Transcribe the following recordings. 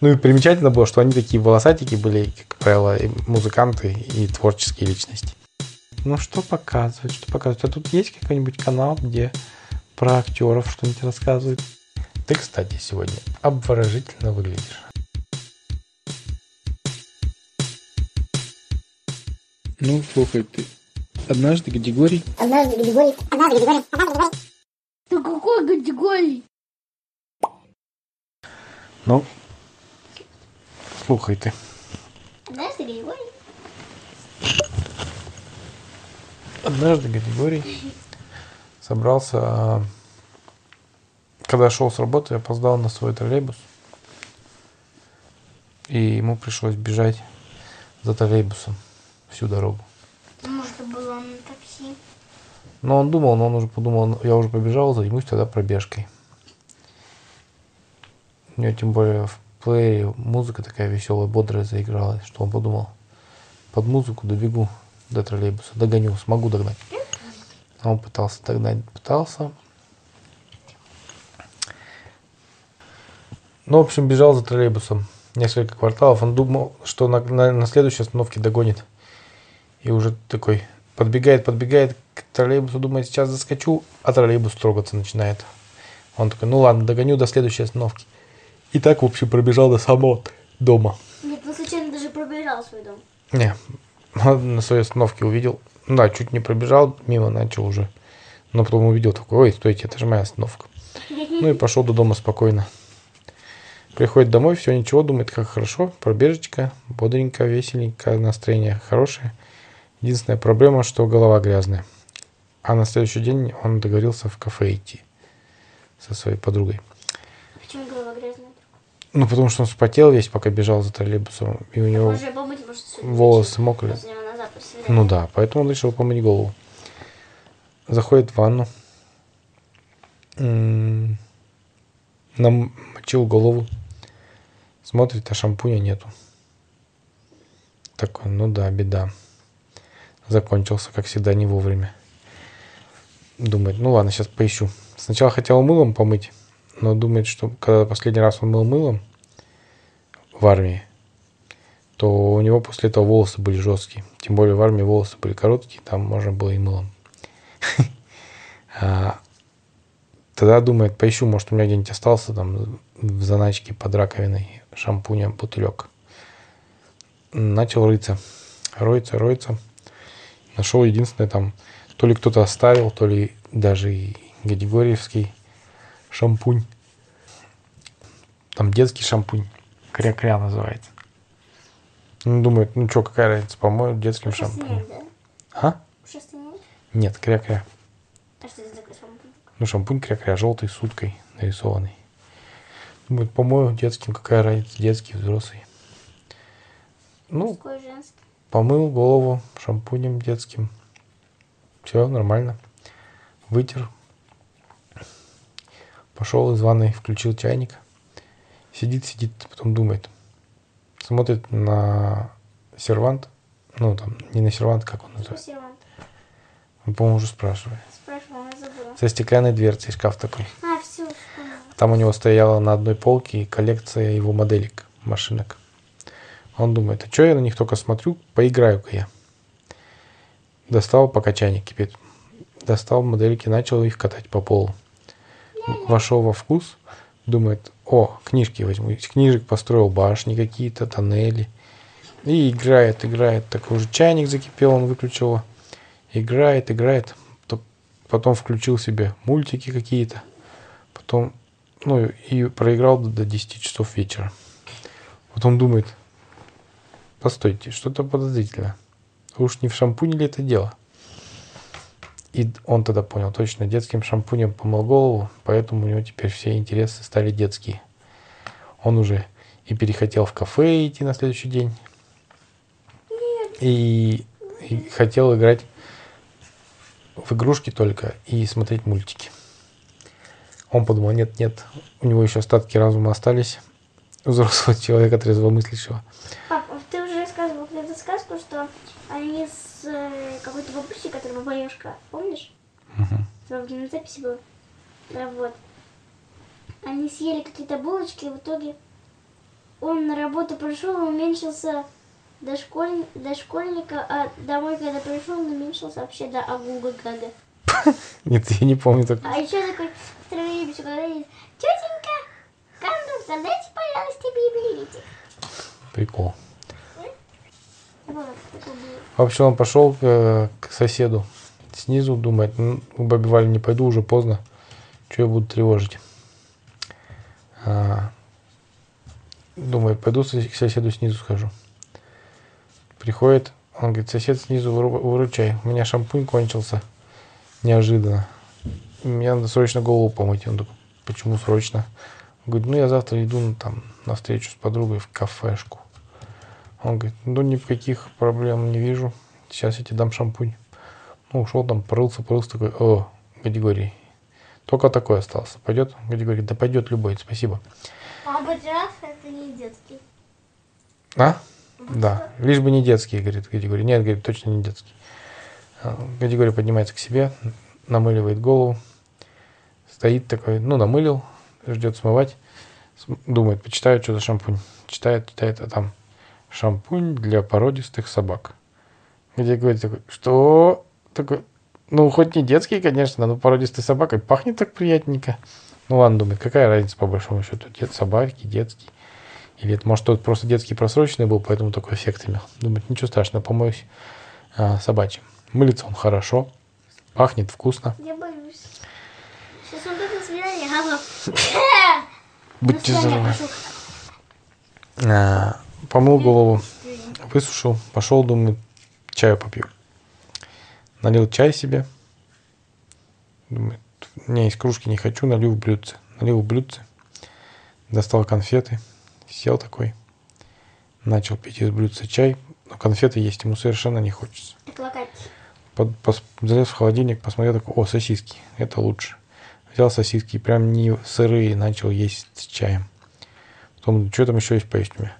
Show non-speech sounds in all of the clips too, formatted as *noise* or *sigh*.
Ну и примечательно было, что они такие волосатики были, как правило, и музыканты и творческие личности. Ну что показывать, что показывать? А тут есть какой-нибудь канал, где про актеров что-нибудь рассказывают? Ты, кстати, сегодня обворожительно выглядишь. Ну, слухай, ты однажды Гадигорий... Однажды Гадигорий... Однажды Гадигорий... Однажды Гадигорий... Ты какой категории? Ну, слухай ты. Однажды Гадигорий... Однажды Гадигорий собрался, а, когда шел с работы, опоздал на свой троллейбус. И ему пришлось бежать за троллейбусом всю дорогу. Может, было на такси. Но он думал, но он уже подумал, я уже побежал, займусь тогда пробежкой. У него тем более в плеере музыка такая веселая, бодрая заигралась, что он подумал, под музыку добегу до троллейбуса, догоню, смогу догнать. А он пытался догнать, пытался. Ну, в общем, бежал за троллейбусом несколько кварталов. Он думал, что на, на, на следующей остановке догонит. И уже такой подбегает, подбегает к троллейбусу, думает, сейчас заскочу, а троллейбус трогаться начинает. Он такой, ну ладно, догоню до следующей остановки. И так, в общем, пробежал до самого дома. Нет, он случайно даже пробежал свой дом. Не, на своей остановке увидел. Да, чуть не пробежал, мимо начал уже. Но потом увидел такой, ой, стойте, это же моя остановка. *laughs* Ну и пошел до дома спокойно. Приходит домой, все ничего, думает, как хорошо, пробежечка, бодренько, веселенько, настроение хорошее. Единственная проблема, что голова грязная. А на следующий день он договорился в кафе идти со своей подругой. Ну, потому что он вспотел весь, пока бежал за троллейбусом, и у него может, волосы мокрые. Ну да, поэтому он решил помыть голову. Заходит в ванну. М, Намочил голову. Смотрит, а шампуня нету. Такой, ну да, беда. Закончился, как всегда, не вовремя. Думает, ну ладно, сейчас поищу. Сначала хотел мылом помыть, но думает, что когда последний раз он мыл мылом в армии, то у него после этого волосы были жесткие. Тем более в армии волосы были короткие, там можно было и мылом. *laughs* А, Тогда думает, поищу, может, у меня где-нибудь остался там в заначке под раковиной шампуня бутылек. Начал рыться. Роется, роется. Нашел единственное там, то ли кто-то оставил, то ли даже и Гадигорьевский шампунь. Там детский шампунь. Кря-кря называется. Ну, думает, ну что, какая разница, по-моему, детским шампунем. да? А? Нет? Кря-кря. А что это такое шампунь? Ну, шампунь кря-кря, желтый, с уткой нарисованный. Думает, по-моему, детским, какая разница, детский, взрослый. Ну, Мужской, женский. помыл голову шампунем детским. Все нормально. Вытер. Пошел из ванной, включил чайник. Сидит, сидит, потом думает. Смотрит на сервант. Ну, там, не на сервант, как он называется. сервант? Он, по-моему, уже спрашивает. Спрашивала, я забыла. Со стеклянной дверцей шкаф такой. А, все. Там у него стояла на одной полке коллекция его моделек, машинок. Он думает, а что я на них только смотрю, поиграю-ка я. Достал, пока чайник кипит. Достал модельки, начал их катать по полу. Вошел во вкус, думает, о, книжки возьму. Из книжек построил башни какие-то, тоннели. И играет, играет. Так уже чайник закипел, он выключил. Играет, играет. То- Потом включил себе мультики какие-то. Потом, ну, и проиграл до 10 часов вечера. Потом думает, постойте, что-то подозрительно. Уж не в шампуне ли это дело? И он тогда понял, точно, детским шампунем помыл голову, поэтому у него теперь все интересы стали детские. Он уже и перехотел в кафе идти на следующий день. И, и хотел играть в игрушки только и смотреть мультики. Он подумал, нет, нет, у него еще остатки разума остались. Взрослого *laughs* человека трезвомыслящего. А ты уже рассказывал эту сказку, что они с э, какой-то бабусей, которая бабаешка, помнишь? Угу. В записи было. Да, вот. Они съели какие-то булочки, и в итоге... Он на работу пришел, уменьшился до, школь... до школьника, а домой, когда пришел, он уменьшился вообще до агуга гага. *laughs* Нет, я не помню такого. А еще такой троллейбус говорит, тетенька, кондуктор, дайте, пожалуйста, библиотек. Прикол. В общем, он пошел э, к соседу снизу, думает, «Ну, Вали не пойду, уже поздно. Что я буду тревожить? А, думает, пойду к соседу снизу схожу. Приходит, он говорит, сосед снизу, выру- выручай, у меня шампунь кончился. Неожиданно. Мне надо срочно голову помыть. Он такой, почему срочно? Он говорит, ну я завтра иду ну, там на встречу с подругой в кафешку. Он говорит, ну никаких проблем не вижу. Сейчас я тебе дам шампунь. Ну, ушел там, порылся, порылся, такой, о, Гадигорий. Только такой остался. Пойдет? Гадигорий, да пойдет любой, спасибо. А батяф это не детский. А? Да. Лишь бы не детский, говорит Гадигорий. Нет, говорит, точно не детский. А, Гадигорий поднимается к себе, намыливает голову. Стоит такой, ну, намылил, ждет смывать. См- Думает, почитаю, что за шампунь. Читает, читает, а там шампунь для породистых собак. Гадигорий такой, что? Такой, ну, хоть не детский, конечно, но породистой собакой пахнет так приятненько. Ну, ладно, думает, какая разница по большому счету, дет, собаки, детский. Или это, может, тот просто детский просроченный был, поэтому такой эффект имел. Думает, ничего страшного, помоюсь а, собачьим. Мылится он хорошо, пахнет вкусно. Я боюсь. Сейчас он будет на свидание. Будьте здоровы. Помыл голову, высушил, пошел, думаю, чаю попью. Налил чай себе. Думаю, не, из кружки не хочу, налил в блюдце. Налил в блюдце, достал конфеты, сел такой, начал пить из блюдца чай, но конфеты есть ему совершенно не хочется. Под- пос- залез в холодильник, посмотрел такой, о, сосиски, это лучше. Взял сосиски, прям не сырые, начал есть с чаем. Потом, что там еще есть поесть у меня?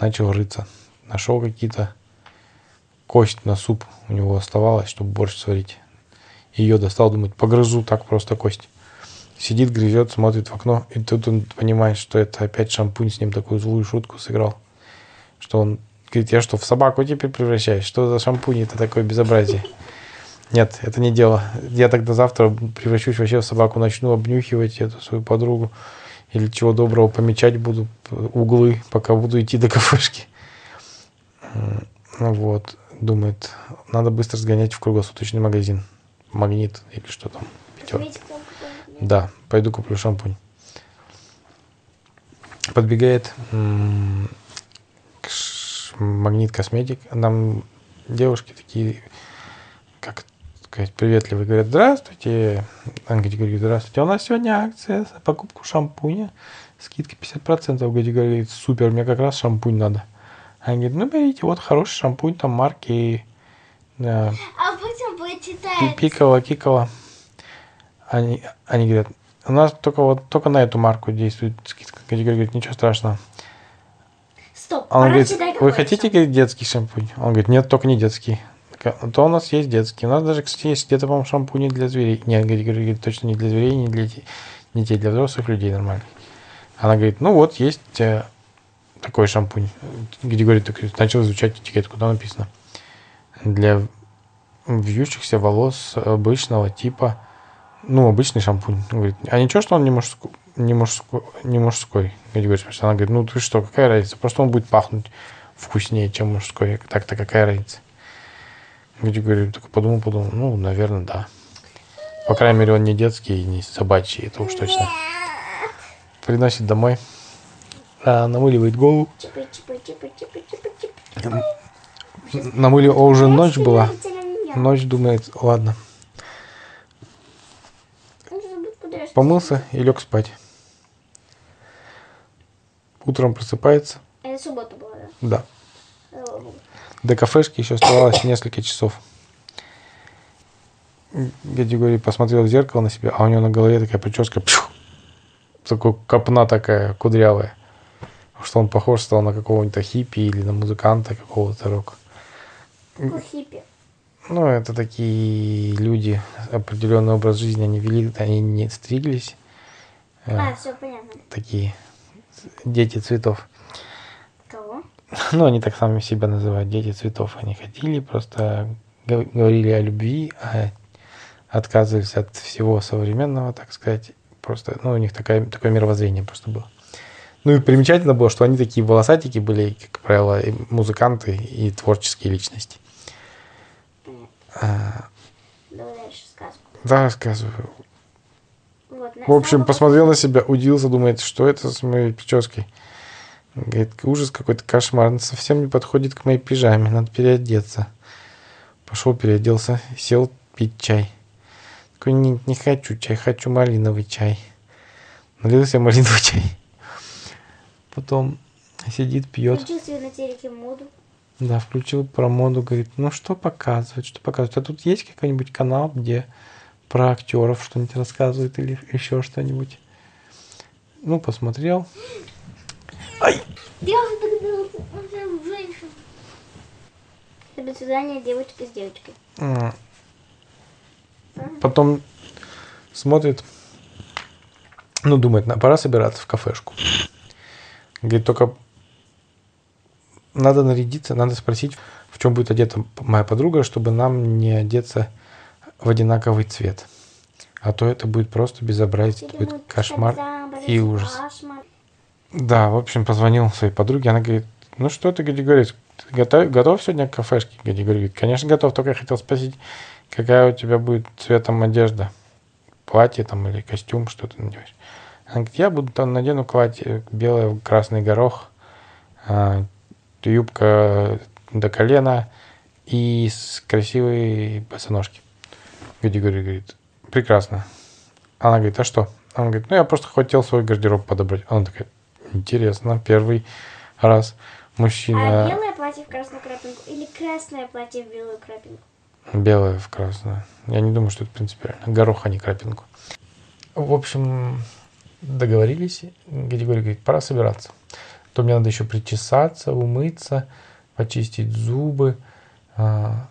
Начал рыться. Нашел какие-то кость на суп у него оставалось, чтобы борщ сварить. Ее достал, думает, погрызу так просто кость. Сидит, грызет, смотрит в окно, и тут он понимает, что это опять шампунь с ним такую злую шутку сыграл. Что он говорит, я что, в собаку теперь превращаюсь? Что за шампунь это такое безобразие? Нет, это не дело. Я тогда завтра превращусь вообще в собаку, начну обнюхивать эту свою подругу. Или чего доброго помечать буду углы, пока буду идти до кафешки. Вот, думает, надо быстро сгонять в круглосуточный магазин. Магнит или что там. Пятерка. Да, пойду куплю шампунь. Подбегает магнит косметик. Нам девушки такие, сказать, приветливые, говорят, здравствуйте. Ангель говорит, здравствуйте. А у нас сегодня акция за покупку шампуня. Скидка 50%. Гади говорит, супер, мне как раз шампунь надо. Они говорят, ну берите, вот хороший шампунь, там марки э, А потом читать. Пикала, кикала. Они, они говорят, у нас только вот только на эту марку действует скидка. Категория говорит, ничего страшного. Стоп. А он пора говорит, вы хотите говорит, детский шампунь? Он говорит, нет, только не детский. Такая, То у нас есть детский. У нас даже, кстати, есть где-то, по-моему, шампуни для зверей. Нет, говорит, говорит, точно не для зверей, не для детей, не для взрослых людей нормальный. Она говорит, ну вот, есть э, такой шампунь. Где говорит, так, начал изучать этикетку, там написано. Для вьющихся волос обычного типа, ну, обычный шампунь. Говорит, а ничего, что он не мужской, не мужской, не мужской? Я говорю, «Спрашиваю». Она говорит, ну ты что, какая разница? Просто он будет пахнуть вкуснее, чем мужской. Так-то какая разница? Я говорю, только подумал, подумал, ну, наверное, да. По крайней мере, он не детский и не собачий, это уж точно. Приносит домой, а, намыливает голову. Намылив, а уже ночь была. Ночь думает, ладно, помылся и лег спать. Утром просыпается, Это суббота была, да? да. До кафешки еще оставалось несколько часов. Гадигорий посмотрел в зеркало на себя, а у него на голове такая прическа, пшу, такой копна такая кудрявая. Что он похож стал на какого-нибудь хиппи или на музыканта какого-то рока. Какой хиппи. Ну, это такие люди, определенный образ жизни они вели, они не стриглись. А, все понятно. такие дети цветов. *laughs* Ну, они так сами себя называют, дети цветов. Они ходили, просто гов- говорили о любви, а отказывались от всего современного, так сказать. Просто, ну, у них такая, такое мировоззрение просто было. Ну и примечательно было, что они такие волосатики были, как правило, и музыканты и творческие личности. А, сказку. да, рассказываю. Вот, В общем, посмотрел на себя, удивился, думает, что это с моей прической. Говорит, ужас какой-то, кошмар, она совсем не подходит к моей пижаме, надо переодеться. Пошел, переоделся, сел пить чай. Такой, не, не хочу чай, хочу малиновый чай. Налил себе малиновый чай. Потом сидит, пьет. Включил себе на телеке моду. Да, включил про моду, говорит, ну что показывать, что показывать. А тут есть какой-нибудь канал, где про актеров что-нибудь рассказывают или еще что-нибудь. Ну, посмотрел. Я догадался, он прям женщина. Это свидание девочки с девочкой. Потом смотрит, ну, думает, пора собираться в кафешку. Говорит, только надо нарядиться, надо спросить, в чем будет одета моя подруга, чтобы нам не одеться в одинаковый цвет. А то это будет просто безобразие, это будет кошмар и ужас. Кошмар. Да, в общем, позвонил своей подруге, она говорит, ну что ты, Григорий, ты готов, готов сегодня к кафешке? Григорий говорит, конечно, готов, только я хотел спросить, какая у тебя будет цветом одежда? Платье там или костюм, что ты надеваешь? Она говорит, я буду там надену платье белое, красный горох, а, юбка до колена и с красивые босоножки. Григорий говорит, прекрасно. Она говорит, а что? Он говорит, ну я просто хотел свой гардероб подобрать. Она такая, интересно, первый раз А мужчина белое платье в красную крапинку или красное платье в белую крапинку? белое в красную. Я не думаю, что это принципиально. Горох, а не крапинку. В общем, договорились. Григорий говорит, пора собираться. То мне надо еще причесаться, умыться, почистить зубы. А.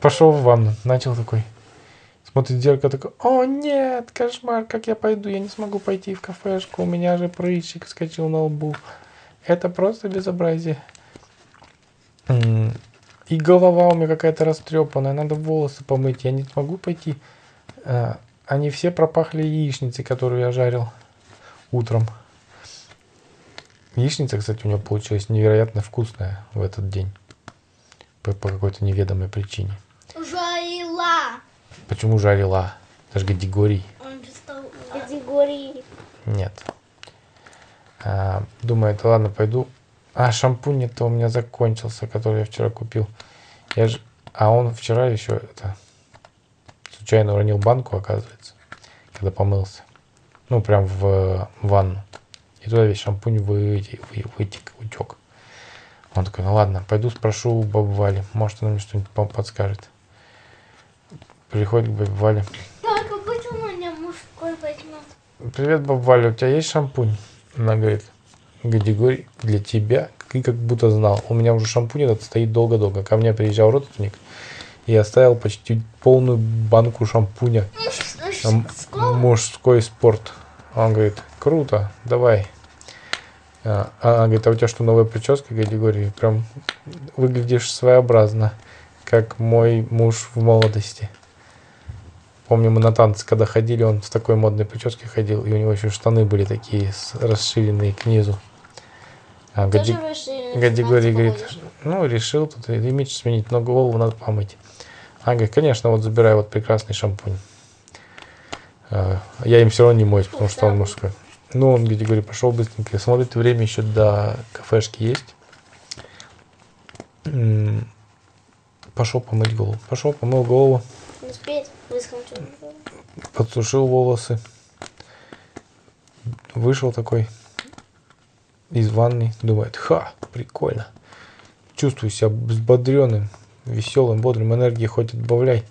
Пошел в ванну, начал такой. Смотрит в зеркало такой, о нет, кошмар, как я пойду, я не смогу пойти в кафешку, у меня же прыщик скачал на лбу. Это просто безобразие. И голова у меня какая-то растрепанная, надо волосы помыть, я не смогу пойти. А, Они все пропахли яичницей, которую я жарил утром. Яичница, кстати, у него получилась невероятно вкусная в этот день. По, по какой-то неведомой причине. Почему жарила? Это же Гадигорий. Он же стал... Категории. Нет. А, думает, ладно, пойду. А, шампунь это у меня закончился, который я вчера купил. Я же... А он вчера еще это... Случайно уронил банку, оказывается, когда помылся. Ну, прям в ванну. И туда весь шампунь выте- вы- вытек, утек. Он такой, ну ладно, пойду спрошу у бабы Вали. Может, она мне что-нибудь по- подскажет. Приходит к бабе Вале. Только почему меня мужской возьмет? Привет, баба Валя, у тебя есть шампунь? Она говорит, Гадигорий, для тебя, ты как будто знал. У меня уже шампунь этот стоит долго-долго. Ко мне приезжал родственник и оставил почти полную банку шампуня. Мужской спорт. Он говорит, круто, давай. А, Она говорит, а у тебя что, новая прическа, Гадигорий? Прям выглядишь своеобразно, как мой муж в молодости. Помню, мы на танцы, когда ходили, он в такой модной прическе ходил, и у него еще штаны были такие расширенные к низу. А Гади- Гадигорий 16 говорит, ну, решил тут имидж сменить, но голову надо помыть. А говорит, конечно, вот забирай вот прекрасный шампунь. А, Я им все равно не моюсь, потому что он мужской. Ну, он, Гадигорий, пошел быстренько. Смотрит, время еще до кафешки есть. Пошел помыть голову. Пошел, помыл голову. Не успеет. Подсушил волосы, вышел такой из ванной, думает, ха, прикольно. Чувствую себя взбодренным, веселым, бодрым, энергии хоть отбавляй,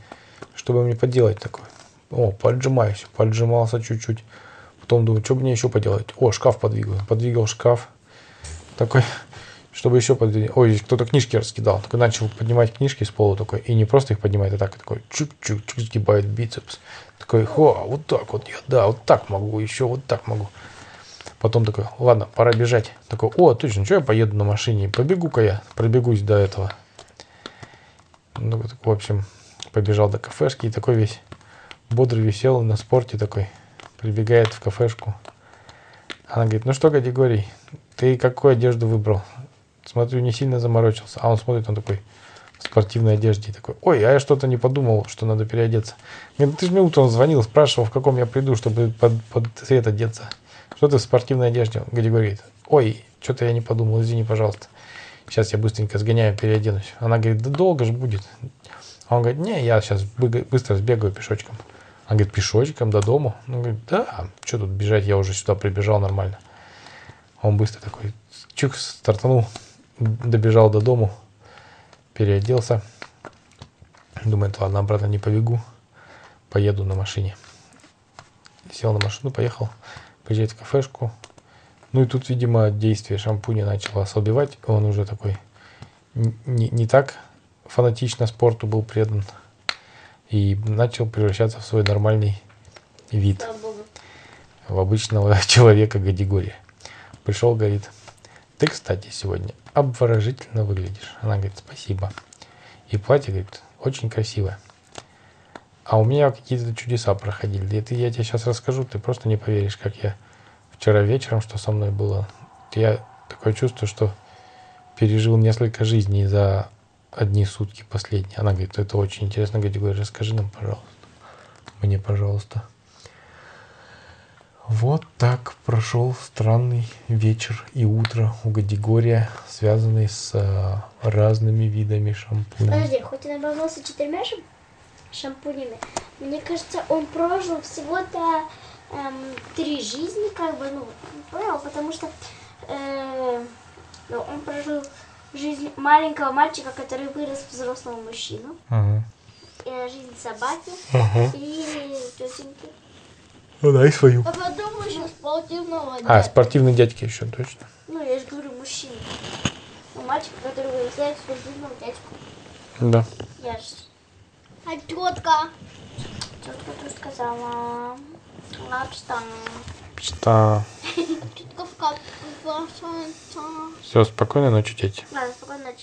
чтобы мне поделать такое. О, поджимаюсь, поджимался чуть-чуть. Потом думаю, что мне еще поделать? О, шкаф подвигаю. Подвигал шкаф. Такой, чтобы еще подвигать. Ой, кто-то книжки раскидал. Такой начал поднимать книжки с пола такой. И не просто их поднимает, а так и такой чук-чук-чук сгибает бицепс. Такой, хо, вот так вот я, да, вот так могу, еще вот так могу. Потом такой, ладно, пора бежать. Такой, о, точно, что я поеду на машине? Побегу-ка я, пробегусь до этого. Ну, вот, в общем, побежал до кафешки и такой весь бодрый, веселый, на спорте такой. Прибегает в кафешку. Она говорит, ну что, категорий, ты какую одежду выбрал? Смотрю, не сильно заморочился. А он смотрит, он такой в спортивной одежде. И такой, ой, а я что-то не подумал, что надо переодеться. Говорит, ты же мне утром звонил, спрашивал, в каком я приду, чтобы под, под цвет одеться. Что ты в спортивной одежде? Гади говорит, ой, что-то я не подумал, извини, пожалуйста. Сейчас я быстренько сгоняю, переоденусь. Она говорит, да долго же будет. А он говорит, не, я сейчас быстро сбегаю пешочком. Она говорит, пешочком до дому? Он говорит, да, что тут бежать, я уже сюда прибежал нормально. Он быстро такой, чук, стартанул, добежал до дому, переоделся. Думает, ладно, обратно не побегу, поеду на машине. Сел на машину, поехал, приезжает в кафешку. Ну и тут, видимо, действие шампуня начало ослабевать. Он уже такой не, не так фанатично спорту был предан и начал превращаться в свой нормальный вид. В обычного *laughs* человека категории. Пришел, говорит, ты, кстати, сегодня обворожительно выглядишь. Она говорит, спасибо. И платье, говорит, очень красивое. А у меня какие-то чудеса проходили. Это я тебе сейчас расскажу, ты просто не поверишь, как я вчера вечером, что со мной было. Я такое чувство, что пережил несколько жизней за одни сутки последние. Она говорит, это очень интересно. Говорит, расскажи нам, пожалуйста. Мне, пожалуйста. Вот так прошел странный вечер и утро у Гадигория, связанный с э, разными видами шампуней. Подожди, хоть он обмазался четырьмя шам- шампунями, мне кажется, он прожил всего-то эм, три жизни, как бы, ну, понял, потому что э, ну, он прожил жизнь маленького мальчика, который вырос в взрослого мужчину, Ага. э, жизнь собаки Ага. и тетеньки. Ну, дай свою. А потом еще спортивного А, дядя. спортивный дядьки еще, точно. Ну, я же говорю, мужчина. Ну, мальчик, который вырастает спортивного дядьку. Да. Я же А тетка? тетка тут сказала. Лапста. Что? *laughs* Тетка в кап... в- в- Все, спокойной ночи, дети. Ладно, спокойной ночи.